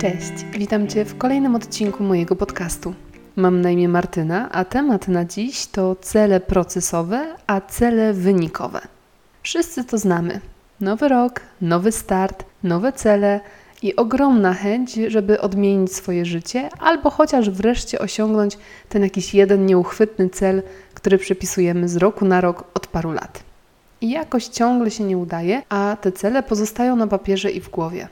Cześć, witam Cię w kolejnym odcinku mojego podcastu. Mam na imię Martyna, a temat na dziś to cele procesowe, a cele wynikowe. Wszyscy to znamy. Nowy rok, nowy start, nowe cele i ogromna chęć, żeby odmienić swoje życie, albo chociaż wreszcie osiągnąć ten jakiś jeden nieuchwytny cel, który przepisujemy z roku na rok od paru lat. I jakoś ciągle się nie udaje, a te cele pozostają na papierze i w głowie.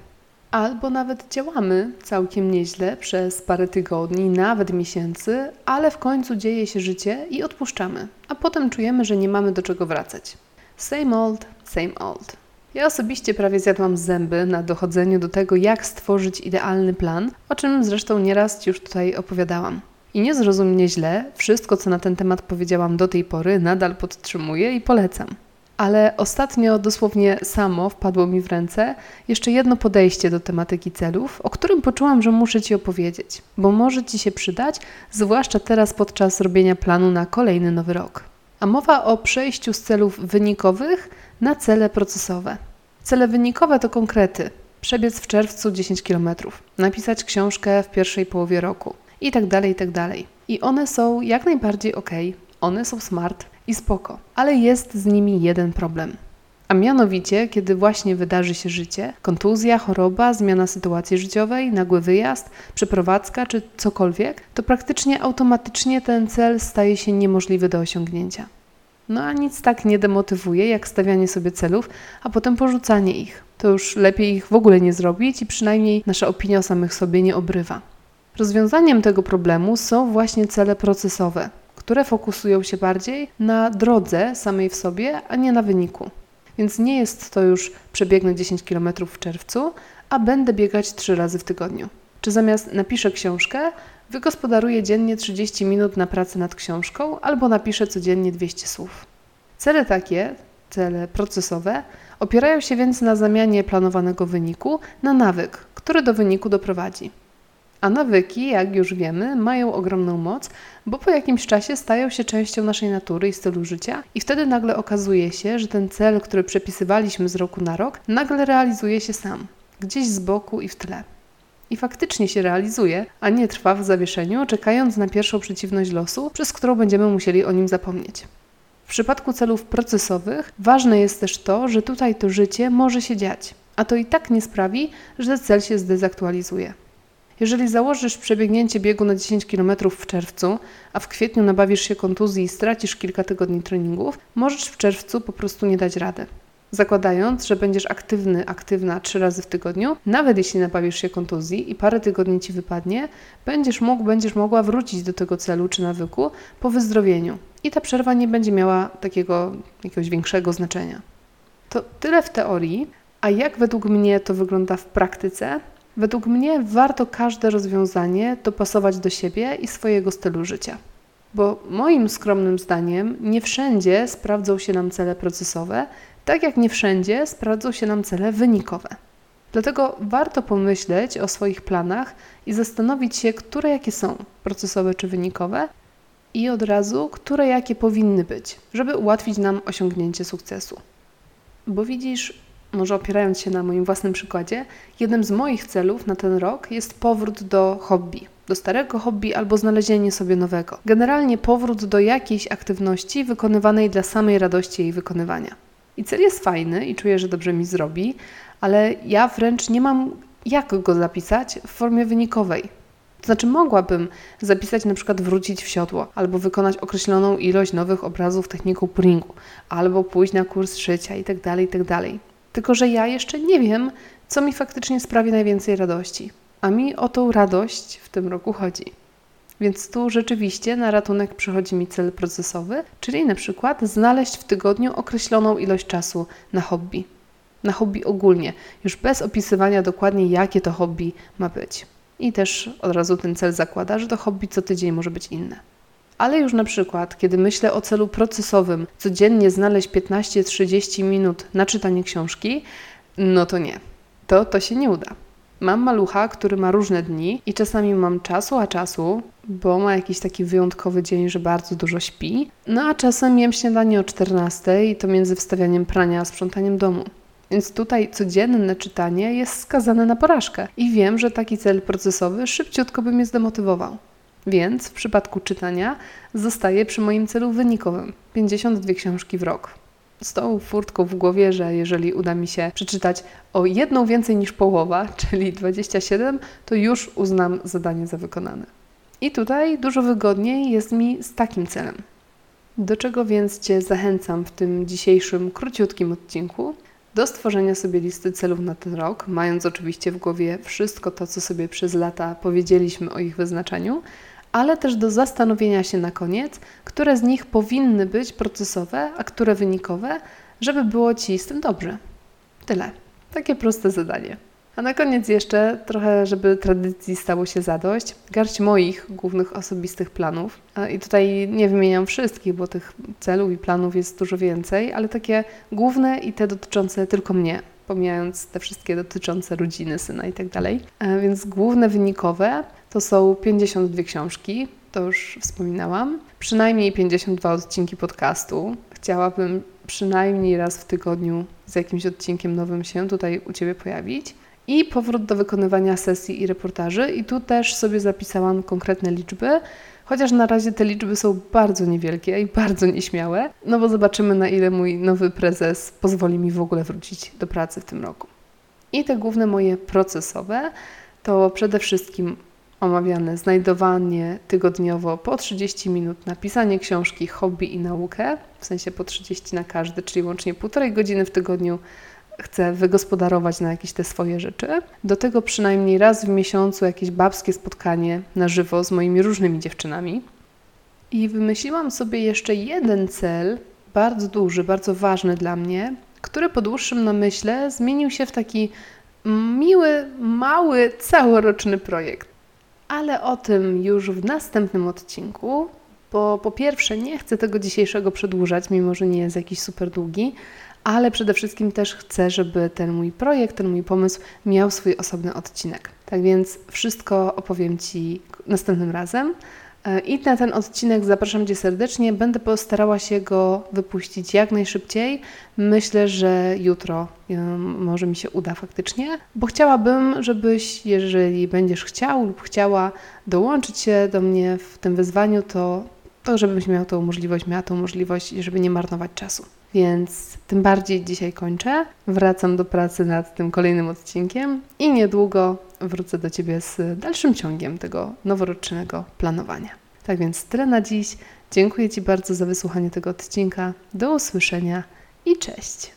Albo nawet działamy całkiem nieźle przez parę tygodni, nawet miesięcy, ale w końcu dzieje się życie i odpuszczamy, a potem czujemy, że nie mamy do czego wracać. Same old, same old. Ja osobiście prawie zjadłam zęby na dochodzeniu do tego, jak stworzyć idealny plan, o czym zresztą nieraz już tutaj opowiadałam. I nie zrozum mnie źle, wszystko co na ten temat powiedziałam do tej pory nadal podtrzymuję i polecam. Ale ostatnio dosłownie samo wpadło mi w ręce jeszcze jedno podejście do tematyki celów, o którym poczułam, że muszę Ci opowiedzieć, bo może Ci się przydać, zwłaszcza teraz podczas robienia planu na kolejny nowy rok. A mowa o przejściu z celów wynikowych na cele procesowe. Cele wynikowe to konkrety. Przebiec w czerwcu 10 km, napisać książkę w pierwszej połowie roku i tak tak. I one są jak najbardziej ok, one są smart i spoko, ale jest z nimi jeden problem. A mianowicie, kiedy właśnie wydarzy się życie, kontuzja, choroba, zmiana sytuacji życiowej, nagły wyjazd, przeprowadzka czy cokolwiek, to praktycznie automatycznie ten cel staje się niemożliwy do osiągnięcia. No a nic tak nie demotywuje, jak stawianie sobie celów, a potem porzucanie ich. To już lepiej ich w ogóle nie zrobić i przynajmniej nasza opinia o samych sobie nie obrywa. Rozwiązaniem tego problemu są właśnie cele procesowe, które fokusują się bardziej na drodze samej w sobie, a nie na wyniku. Więc nie jest to już przebiegnę 10 km w czerwcu, a będę biegać 3 razy w tygodniu. Czy zamiast napiszę książkę, wygospodaruję dziennie 30 minut na pracę nad książką albo napiszę codziennie 200 słów. Cele takie, cele procesowe, opierają się więc na zamianie planowanego wyniku na nawyk, który do wyniku doprowadzi. A nawyki, jak już wiemy, mają ogromną moc, bo po jakimś czasie stają się częścią naszej natury i stylu życia, i wtedy nagle okazuje się, że ten cel, który przepisywaliśmy z roku na rok, nagle realizuje się sam, gdzieś z boku i w tle. I faktycznie się realizuje, a nie trwa w zawieszeniu, czekając na pierwszą przeciwność losu, przez którą będziemy musieli o nim zapomnieć. W przypadku celów procesowych ważne jest też to, że tutaj to życie może się dziać, a to i tak nie sprawi, że cel się zdezaktualizuje. Jeżeli założysz przebiegnięcie biegu na 10 km w czerwcu, a w kwietniu nabawisz się kontuzji i stracisz kilka tygodni treningów, możesz w czerwcu po prostu nie dać rady. Zakładając, że będziesz aktywny, aktywna trzy razy w tygodniu, nawet jeśli nabawisz się kontuzji i parę tygodni ci wypadnie, będziesz mógł, będziesz mogła wrócić do tego celu czy nawyku po wyzdrowieniu. I ta przerwa nie będzie miała takiego jakiegoś większego znaczenia. To tyle w teorii, a jak według mnie to wygląda w praktyce, Według mnie warto każde rozwiązanie dopasować do siebie i swojego stylu życia. Bo moim skromnym zdaniem nie wszędzie sprawdzą się nam cele procesowe, tak jak nie wszędzie sprawdzą się nam cele wynikowe. Dlatego warto pomyśleć o swoich planach i zastanowić się, które jakie są procesowe czy wynikowe, i od razu, które jakie powinny być, żeby ułatwić nam osiągnięcie sukcesu. Bo widzisz, może opierając się na moim własnym przykładzie, jednym z moich celów na ten rok jest powrót do hobby, do starego hobby albo znalezienie sobie nowego. Generalnie powrót do jakiejś aktywności wykonywanej dla samej radości jej wykonywania. I cel jest fajny i czuję, że dobrze mi zrobi, ale ja wręcz nie mam jak go zapisać w formie wynikowej. To znaczy mogłabym zapisać na przykład wrócić w siodło, albo wykonać określoną ilość nowych obrazów techniką pullingu, albo pójść na kurs szycia itd., tak itd. Tylko, że ja jeszcze nie wiem, co mi faktycznie sprawi najwięcej radości. A mi o tą radość w tym roku chodzi. Więc tu rzeczywiście na ratunek przychodzi mi cel procesowy, czyli na przykład znaleźć w tygodniu określoną ilość czasu na hobby. Na hobby ogólnie, już bez opisywania dokładnie, jakie to hobby ma być. I też od razu ten cel zakłada, że to hobby co tydzień może być inne. Ale już na przykład, kiedy myślę o celu procesowym, codziennie znaleźć 15-30 minut na czytanie książki, no to nie. To, to się nie uda. Mam malucha, który ma różne dni i czasami mam czasu, a czasu, bo ma jakiś taki wyjątkowy dzień, że bardzo dużo śpi. No a czasem jem śniadanie o 14 i to między wstawianiem prania a sprzątaniem domu. Więc tutaj codzienne czytanie jest skazane na porażkę i wiem, że taki cel procesowy szybciutko by mnie zdemotywował. Więc w przypadku czytania zostaję przy moim celu wynikowym 52 książki w rok. Z tą furtką w głowie, że jeżeli uda mi się przeczytać o jedną więcej niż połowa, czyli 27, to już uznam zadanie za wykonane. I tutaj dużo wygodniej jest mi z takim celem. Do czego więc Cię zachęcam w tym dzisiejszym króciutkim odcinku? Do stworzenia sobie listy celów na ten rok, mając oczywiście w głowie wszystko to, co sobie przez lata powiedzieliśmy o ich wyznaczeniu, ale też do zastanowienia się na koniec, które z nich powinny być procesowe, a które wynikowe, żeby było Ci z tym dobrze. Tyle. Takie proste zadanie. A na koniec jeszcze, trochę, żeby tradycji stało się zadość, garść moich głównych osobistych planów. I tutaj nie wymieniam wszystkich, bo tych celów i planów jest dużo więcej, ale takie główne i te dotyczące tylko mnie, pomijając te wszystkie dotyczące rodziny, syna i tak dalej. Więc główne wynikowe to są 52 książki, to już wspominałam, przynajmniej 52 odcinki podcastu. Chciałabym przynajmniej raz w tygodniu z jakimś odcinkiem nowym się tutaj u Ciebie pojawić. I powrót do wykonywania sesji i reportaży. I tu też sobie zapisałam konkretne liczby, chociaż na razie te liczby są bardzo niewielkie i bardzo nieśmiałe, no bo zobaczymy na ile mój nowy prezes pozwoli mi w ogóle wrócić do pracy w tym roku. I te główne moje procesowe to przede wszystkim omawiane znajdowanie tygodniowo po 30 minut na pisanie książki, hobby i naukę, w sensie po 30 na każdy, czyli łącznie półtorej godziny w tygodniu chcę wygospodarować na jakieś te swoje rzeczy. Do tego przynajmniej raz w miesiącu jakieś babskie spotkanie na żywo z moimi różnymi dziewczynami. I wymyśliłam sobie jeszcze jeden cel, bardzo duży, bardzo ważny dla mnie, który po dłuższym namyśle zmienił się w taki miły, mały, całoroczny projekt. Ale o tym już w następnym odcinku, bo po pierwsze nie chcę tego dzisiejszego przedłużać, mimo że nie jest jakiś super długi, ale przede wszystkim też chcę, żeby ten mój projekt, ten mój pomysł miał swój osobny odcinek. Tak więc wszystko opowiem Ci następnym razem. E, I na ten odcinek zapraszam Cię serdecznie. Będę postarała się go wypuścić jak najszybciej. Myślę, że jutro może mi się uda faktycznie, bo chciałabym, żebyś, jeżeli będziesz chciał lub chciała dołączyć się do mnie w tym wyzwaniu, to, to żebyś miał tą możliwość, miała tą możliwość, żeby nie marnować czasu. Więc tym bardziej dzisiaj kończę. Wracam do pracy nad tym kolejnym odcinkiem i niedługo wrócę do Ciebie z dalszym ciągiem tego noworocznego planowania. Tak więc tyle na dziś. Dziękuję Ci bardzo za wysłuchanie tego odcinka. Do usłyszenia i cześć.